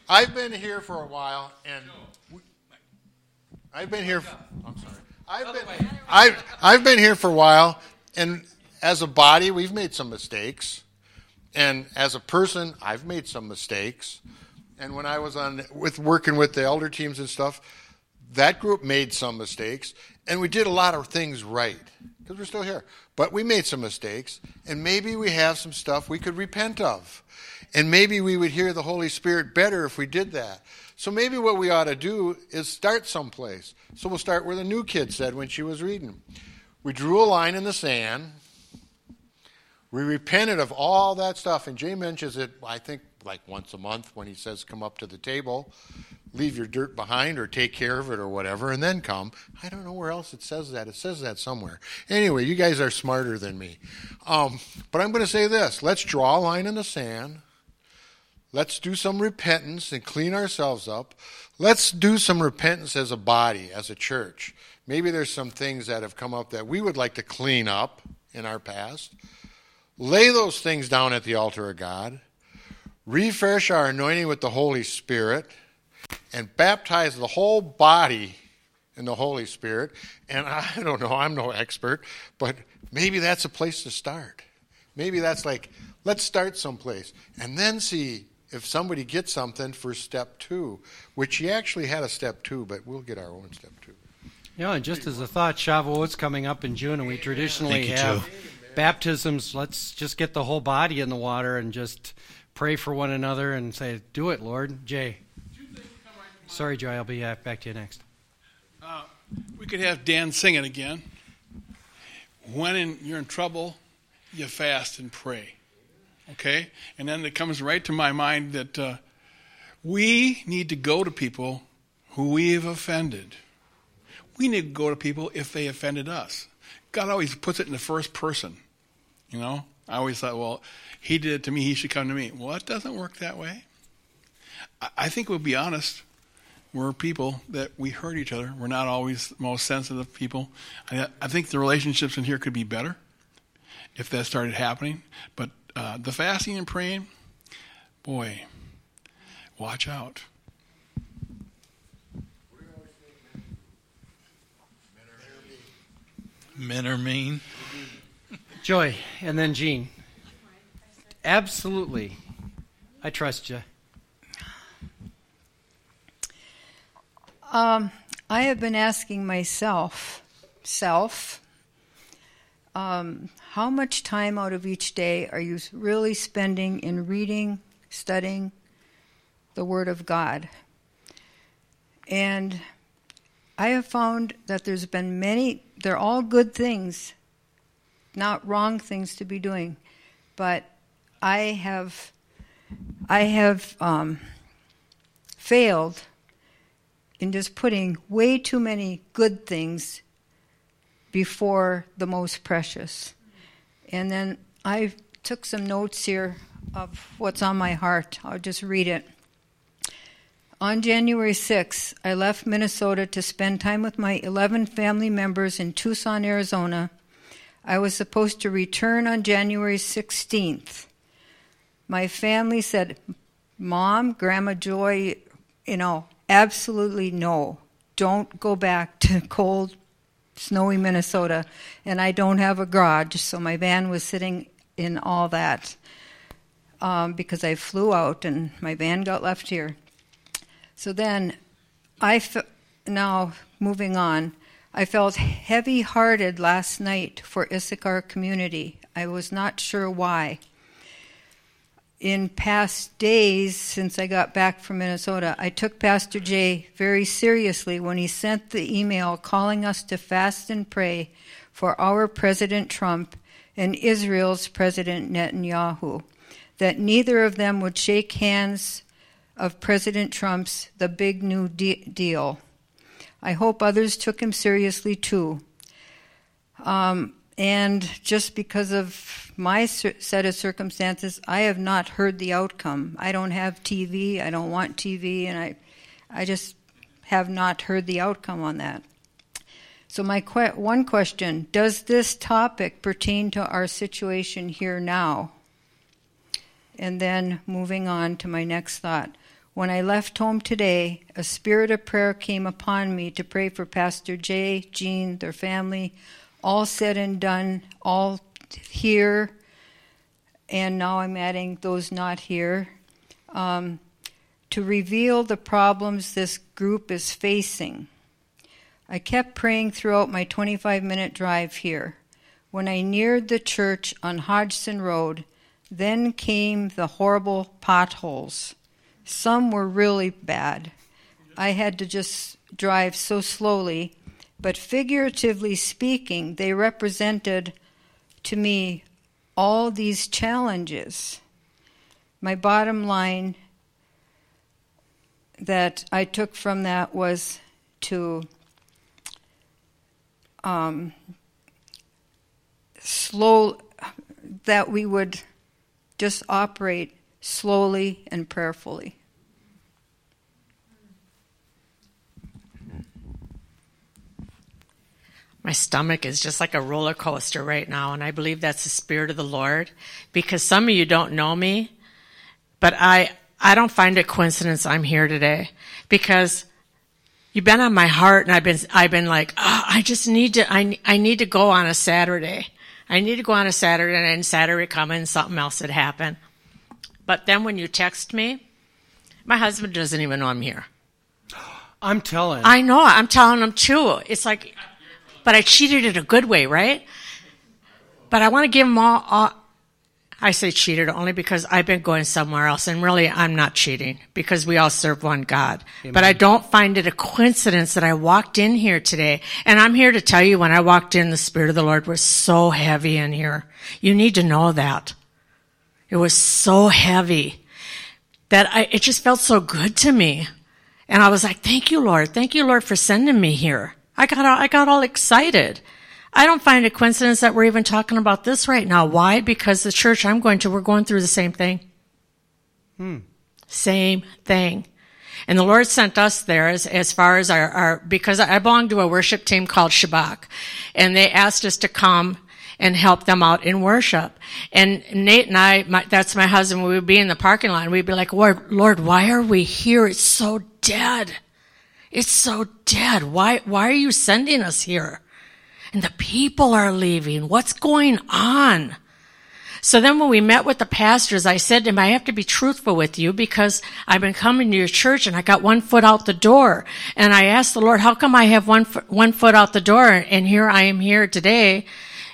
I've been here for a while, and we, I've been here. For, I'm sorry. I've been, I've, I've been here for a while, and as a body, we've made some mistakes. And as a person, I've made some mistakes. And when I was on with working with the elder teams and stuff, that group made some mistakes, and we did a lot of things right because we're still here. But we made some mistakes, and maybe we have some stuff we could repent of. And maybe we would hear the Holy Spirit better if we did that. So maybe what we ought to do is start someplace. So we'll start where the new kid said when she was reading. We drew a line in the sand. We repented of all that stuff. And Jay mentions it, I think, like once a month when he says, come up to the table, leave your dirt behind or take care of it or whatever, and then come. I don't know where else it says that. It says that somewhere. Anyway, you guys are smarter than me. Um, but I'm going to say this let's draw a line in the sand. Let's do some repentance and clean ourselves up. Let's do some repentance as a body, as a church. Maybe there's some things that have come up that we would like to clean up in our past. Lay those things down at the altar of God. Refresh our anointing with the Holy Spirit and baptize the whole body in the Holy Spirit. And I don't know, I'm no expert, but maybe that's a place to start. Maybe that's like, let's start someplace and then see if somebody gets something for step two, which he actually had a step two, but we'll get our own step two. Yeah, and just as a thought, Shavuot's coming up in June, and we traditionally you, have Joe. baptisms. Let's just get the whole body in the water and just pray for one another and say, "Do it, Lord." Jay. Sorry, Joy. I'll be uh, back to you next. Uh, we could have Dan sing it again. When in, you're in trouble, you fast and pray. Okay? And then it comes right to my mind that uh, we need to go to people who we have offended. We need to go to people if they offended us. God always puts it in the first person. You know? I always thought, well, he did it to me, he should come to me. Well, it doesn't work that way. I, I think we'll be honest we're people that we hurt each other. We're not always the most sensitive people. I, I think the relationships in here could be better if that started happening. But uh, the fasting and praying, boy, watch out. Men are mean. Joy, and then Jean. Absolutely. I trust you. Um, I have been asking myself, self, um, how much time out of each day are you really spending in reading, studying the Word of God? And I have found that there's been many, they're all good things, not wrong things to be doing, but I have, I have um, failed in just putting way too many good things before the most precious. And then I took some notes here of what's on my heart. I'll just read it. On January 6, I left Minnesota to spend time with my 11 family members in Tucson, Arizona. I was supposed to return on January 16th. My family said, Mom, Grandma Joy, you know, absolutely no. Don't go back to cold snowy Minnesota, and I don't have a garage, so my van was sitting in all that um, because I flew out and my van got left here. So then, I now moving on. I felt heavy hearted last night for Issachar community. I was not sure why. In past days, since I got back from Minnesota, I took Pastor Jay very seriously when he sent the email calling us to fast and pray for our President Trump and Israel's President Netanyahu, that neither of them would shake hands of President Trump's The Big New de- Deal. I hope others took him seriously too. Um, and just because of my set of circumstances, I have not heard the outcome. I don't have TV, I don't want TV, and I, I just have not heard the outcome on that. So, my que- one question Does this topic pertain to our situation here now? And then moving on to my next thought. When I left home today, a spirit of prayer came upon me to pray for Pastor Jay, Jean, their family, all said and done, all here, and now I'm adding those not here, um, to reveal the problems this group is facing. I kept praying throughout my 25 minute drive here. When I neared the church on Hodgson Road, then came the horrible potholes. Some were really bad. I had to just drive so slowly but figuratively speaking, they represented to me all these challenges. My bottom line that I took from that was to um, slow that we would just operate slowly and prayerfully. My stomach is just like a roller coaster right now, and I believe that's the Spirit of the Lord. Because some of you don't know me, but I, I don't find it coincidence I'm here today. Because you've been on my heart, and I've been, I've been like, oh, I just need to, I, I need to go on a Saturday. I need to go on a Saturday, and Saturday come and something else had happened. But then when you text me, my husband doesn't even know I'm here. I'm telling. I know. I'm telling him too. It's like but I cheated in a good way, right? But I want to give them all, all I say cheated only because I've been going somewhere else, and really I'm not cheating because we all serve one God. Amen. But I don't find it a coincidence that I walked in here today, and I'm here to tell you when I walked in, the Spirit of the Lord was so heavy in here. You need to know that. It was so heavy that I, it just felt so good to me. And I was like, thank you, Lord. Thank you, Lord, for sending me here. I got all, I got all excited. I don't find it coincidence that we're even talking about this right now. Why? Because the church I'm going to, we're going through the same thing. Hmm. Same thing. And the Lord sent us there as, as far as our, our, because I belong to a worship team called Shabak. And they asked us to come and help them out in worship. And Nate and I, my, that's my husband, we would be in the parking lot and we'd be like, Lord, Lord, why are we here? It's so dead. It's so dead. Why, why are you sending us here? And the people are leaving. What's going on? So then when we met with the pastors, I said to him, I have to be truthful with you because I've been coming to your church and I got one foot out the door. And I asked the Lord, how come I have one foot, one foot out the door? And here I am here today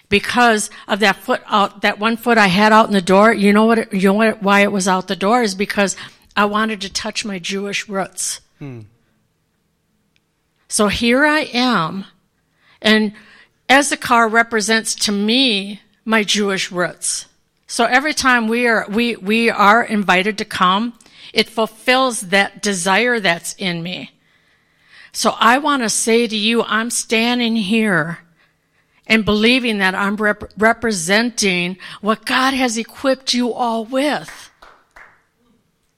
because of that foot out, that one foot I had out in the door. You know what, it, you know what, why it was out the door is because I wanted to touch my Jewish roots. Hmm. So here I am, and Issachar represents to me my Jewish roots. So every time we are, we, we are invited to come, it fulfills that desire that's in me. So I want to say to you, I'm standing here and believing that I'm rep- representing what God has equipped you all with.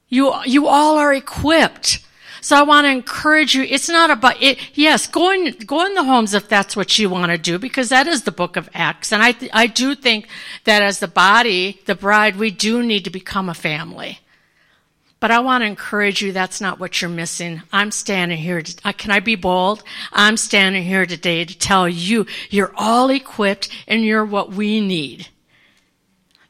You, you all are equipped. So I want to encourage you. It's not about it. Yes, go in, go in the homes if that's what you want to do, because that is the book of Acts. And I, th- I do think that as the body, the bride, we do need to become a family. But I want to encourage you that's not what you're missing. I'm standing here. To, uh, can I be bold? I'm standing here today to tell you you're all equipped and you're what we need.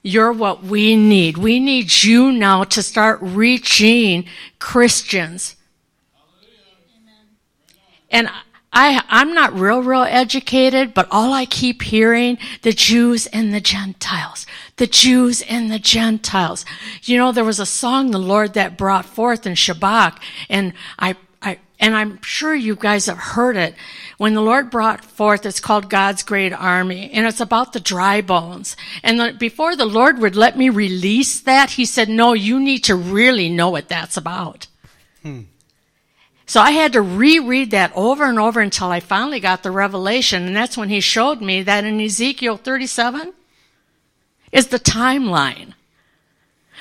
You're what we need. We need you now to start reaching Christians. And I, I'm not real, real educated, but all I keep hearing, the Jews and the Gentiles, the Jews and the Gentiles. You know, there was a song the Lord that brought forth in Shabbat, and I, I, and I'm sure you guys have heard it. When the Lord brought forth, it's called God's Great Army, and it's about the dry bones. And the, before the Lord would let me release that, He said, no, you need to really know what that's about. Hmm. So I had to reread that over and over until I finally got the revelation. And that's when he showed me that in Ezekiel 37 is the timeline.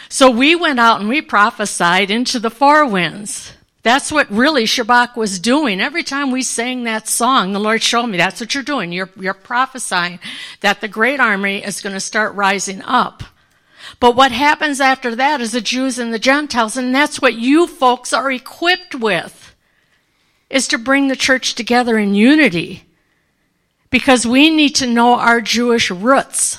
So we went out and we prophesied into the four winds. That's what really Shabbat was doing. Every time we sang that song, the Lord showed me that's what you're doing. You're, you're prophesying that the great army is going to start rising up. But what happens after that is the Jews and the Gentiles, and that's what you folks are equipped with is to bring the church together in unity because we need to know our Jewish roots.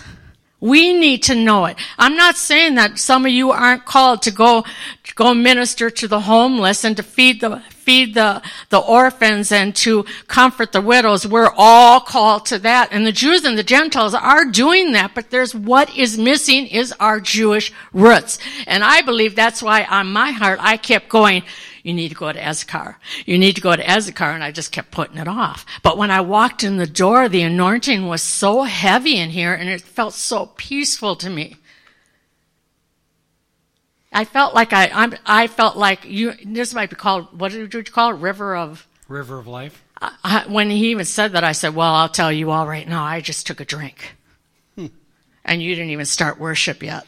We need to know it. I'm not saying that some of you aren't called to go, to go minister to the homeless and to feed the, feed the, the orphans and to comfort the widows. We're all called to that. And the Jews and the Gentiles are doing that, but there's what is missing is our Jewish roots. And I believe that's why on my heart I kept going, you need to go to Issachar. You need to go to Issachar. And I just kept putting it off. But when I walked in the door, the anointing was so heavy in here and it felt so peaceful to me. I felt like I, I'm, I felt like you, this might be called, what did you call it? River of? River of life. I, when he even said that, I said, well, I'll tell you all right now, I just took a drink. Hmm. And you didn't even start worship yet.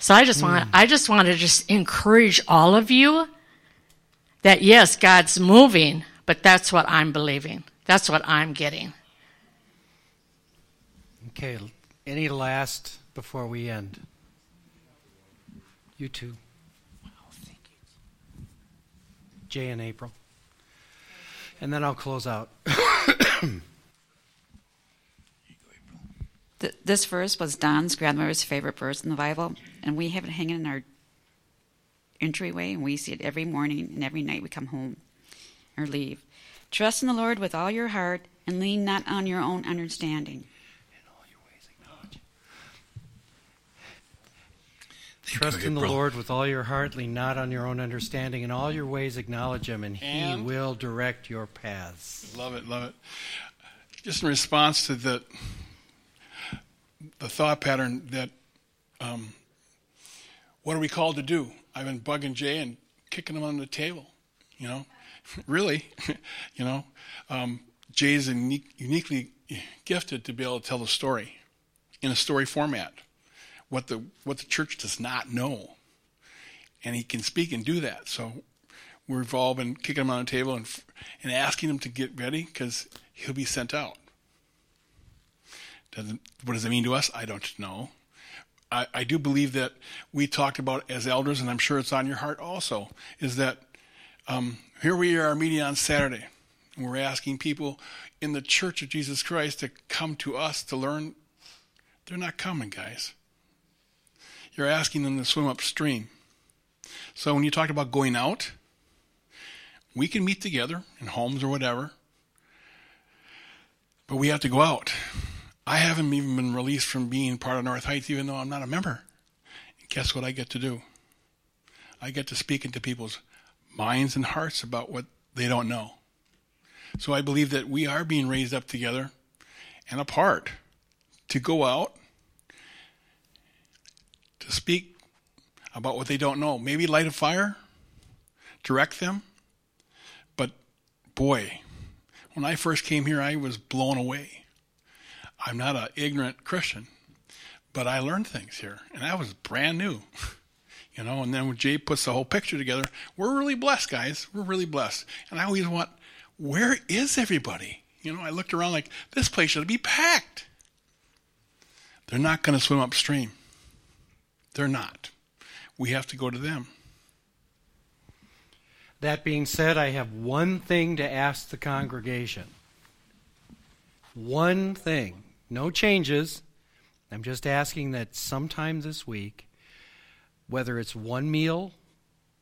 So I just want, hmm. I just want to just encourage all of you that yes, God's moving, but that's what I'm believing. That's what I'm getting. Okay, any last before we end? You too. Wow, thank you. Jay and April. And then I'll close out. this verse was Don's grandmother's favorite verse in the Bible, and we have it hanging in our entryway, and we see it every morning and every night we come home or leave. Trust in the Lord with all your heart and lean not on your own understanding. Trust in the Lord with all your heart, lean not on your own understanding. In all your ways acknowledge him, and, and he will direct your paths. Love it, love it. Just in response to the the thought pattern that um, what are we called to do? I've been bugging Jay and kicking him on the table. You know, really, you know, um, Jay is unique, uniquely gifted to be able to tell a story in a story format. What the what the church does not know, and he can speak and do that. So we've all been kicking him on the table and and asking him to get ready because he'll be sent out. Doesn't what does it mean to us? I don't know. I, I do believe that we talked about as elders, and I'm sure it's on your heart also, is that um, here we are meeting on Saturday. And we're asking people in the Church of Jesus Christ to come to us to learn. They're not coming, guys. You're asking them to swim upstream. So when you talked about going out, we can meet together in homes or whatever, but we have to go out. I haven't even been released from being part of North Heights, even though I'm not a member. Guess what I get to do? I get to speak into people's minds and hearts about what they don't know. So I believe that we are being raised up together and apart to go out to speak about what they don't know. Maybe light a fire, direct them. But boy, when I first came here, I was blown away I'm not an ignorant Christian, but I learned things here, and that was brand new. you know, and then when Jay puts the whole picture together, we're really blessed, guys. We're really blessed. And I always want, where is everybody? You know, I looked around like this place should be packed. They're not going to swim upstream. They're not. We have to go to them. That being said, I have one thing to ask the congregation. One thing. No changes. I'm just asking that sometime this week, whether it's one meal,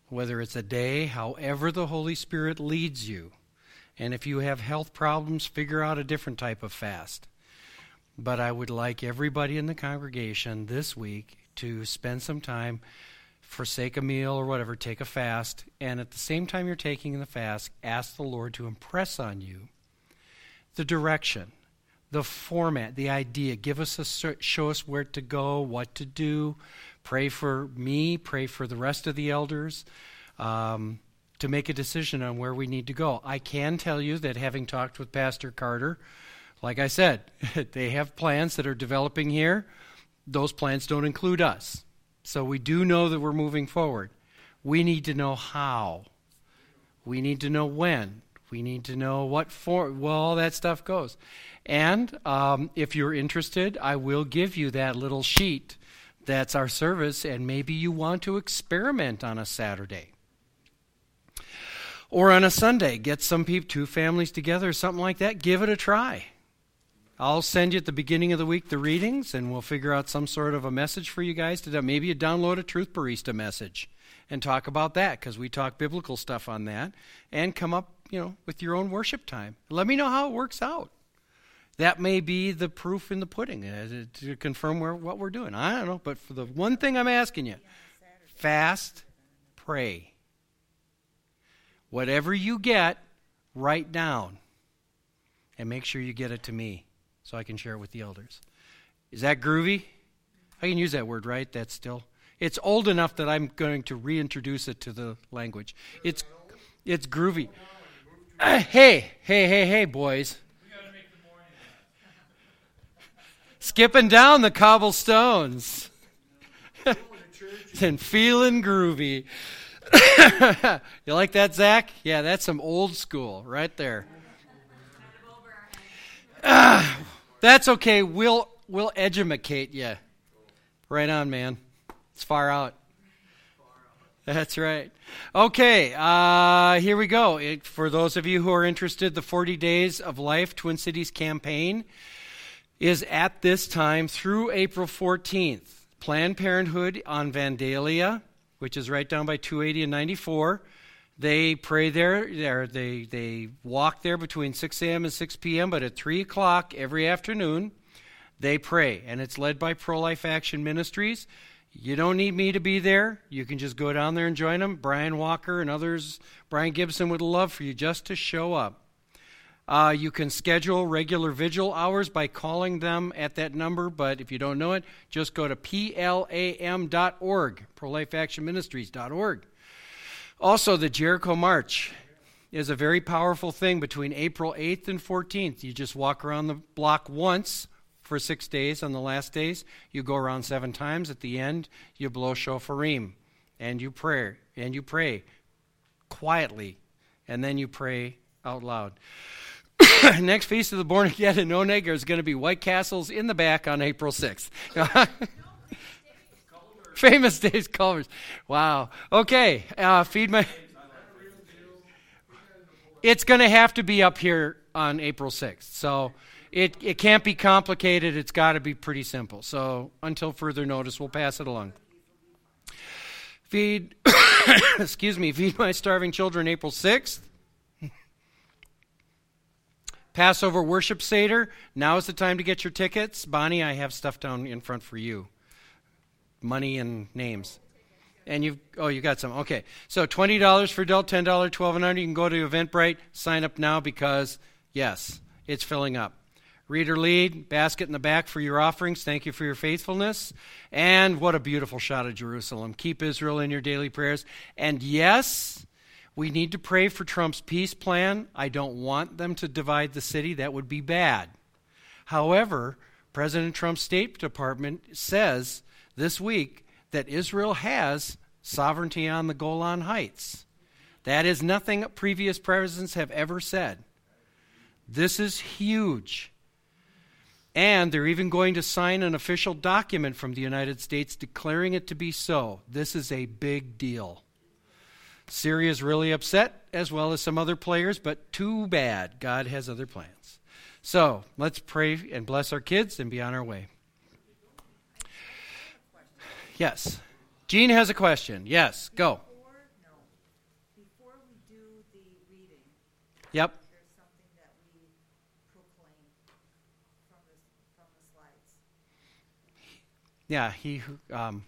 whether it's a day, however the Holy Spirit leads you. And if you have health problems, figure out a different type of fast. But I would like everybody in the congregation this week to spend some time, forsake a meal or whatever, take a fast, and at the same time you're taking the fast, ask the Lord to impress on you the direction, the format, the idea. Give us a show us where to go, what to do. Pray for me. Pray for the rest of the elders. Um, to make a decision on where we need to go. I can tell you that having talked with Pastor Carter, like I said, they have plans that are developing here. Those plans don't include us. So we do know that we're moving forward. We need to know how. We need to know when. We need to know what for. Well, all that stuff goes. And um, if you're interested, I will give you that little sheet that's our service, and maybe you want to experiment on a Saturday. Or on a Sunday, get some people, two families together, something like that. Give it a try. I'll send you at the beginning of the week the readings, and we'll figure out some sort of a message for you guys to. Maybe you download a Truth Barista message and talk about that because we talk biblical stuff on that, and come up, you know, with your own worship time. Let me know how it works out. That may be the proof in the pudding uh, to confirm where, what we're doing. I don't know, but for the one thing I'm asking you, fast, pray. Whatever you get, write down and make sure you get it to me so I can share it with the elders. Is that groovy? I can use that word, right? That's still. It's old enough that I'm going to reintroduce it to the language. It's it's groovy. Uh, hey, hey, hey, hey, boys. Skipping down the cobblestones and feeling groovy. you like that, Zach? Yeah, that's some old school right there. Ah, that's okay. We'll we'll educate you. Right on, man. It's far out. That's right. Okay, uh, here we go. It, for those of you who are interested, the 40 Days of Life Twin Cities campaign is at this time through April 14th. Planned Parenthood on Vandalia which is right down by 280 and 94. They pray there. They, they walk there between 6 a.m. and 6 p.m., but at 3 o'clock every afternoon, they pray. And it's led by Pro Life Action Ministries. You don't need me to be there. You can just go down there and join them. Brian Walker and others, Brian Gibson would love for you just to show up. Uh, you can schedule regular vigil hours by calling them at that number, but if you don't know it, just go to plam.org, prolifeactionministries.org. Also, the Jericho March is a very powerful thing between April 8th and 14th. You just walk around the block once for six days on the last days. You go around seven times. At the end, you blow shofarim and you pray, and you pray quietly, and then you pray out loud. Next Feast of the Born Again in Oneg is going to be White Castles in the back on April 6th. Famous Dave's Culvers. Wow. Okay. Uh, feed my. It's going to have to be up here on April 6th. So it, it can't be complicated. It's got to be pretty simple. So until further notice, we'll pass it along. Feed, excuse me, Feed My Starving Children April 6th. Passover Worship Seder. Now is the time to get your tickets. Bonnie, I have stuff down in front for you. Money and names. And you've, oh, you got some. Okay. So $20 for adult, $10, 12 and under. You can go to Eventbrite, sign up now because, yes, it's filling up. Reader lead, basket in the back for your offerings. Thank you for your faithfulness. And what a beautiful shot of Jerusalem. Keep Israel in your daily prayers. And yes, we need to pray for Trump's peace plan. I don't want them to divide the city. That would be bad. However, President Trump's State Department says this week that Israel has sovereignty on the Golan Heights. That is nothing previous presidents have ever said. This is huge. And they're even going to sign an official document from the United States declaring it to be so. This is a big deal. Syria is really upset, as well as some other players, but too bad. God has other plans. So let's pray and bless our kids and be on our way. Yes. Jean has a question. Yes, go. Yep. Yeah, he. Um,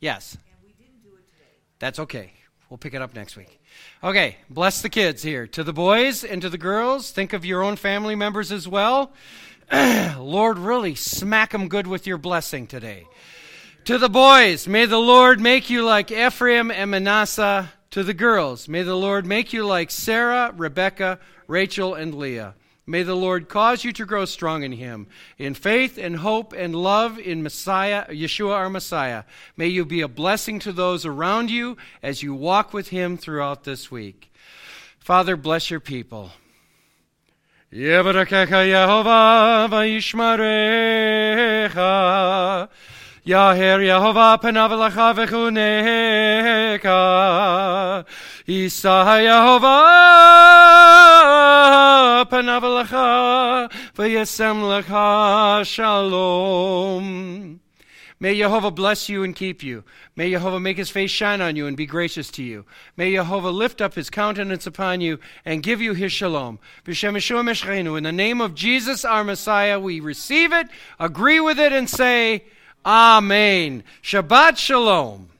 yes. That's okay. We'll pick it up next week. Okay, bless the kids here. To the boys and to the girls, think of your own family members as well. Lord, really smack them good with your blessing today. To the boys, may the Lord make you like Ephraim and Manasseh. To the girls, may the Lord make you like Sarah, Rebecca, Rachel, and Leah. May the Lord cause you to grow strong in Him, in faith and hope and love in Messiah, Yeshua our Messiah. May you be a blessing to those around you as you walk with Him throughout this week. Father, bless your people. Panav lecha v'chuneka. Isa Yehovah panav v'yesem shalom. May Jehovah bless you and keep you. May Jehovah make his face shine on you and be gracious to you. May Jehovah lift up his countenance upon you and give you his shalom. In the name of Jesus, our Messiah, we receive it, agree with it, and say, Amen. Shabbat Shalom.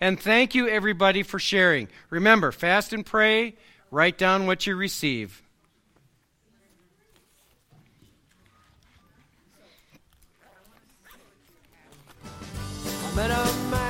And thank you, everybody, for sharing. Remember, fast and pray, write down what you receive. I'm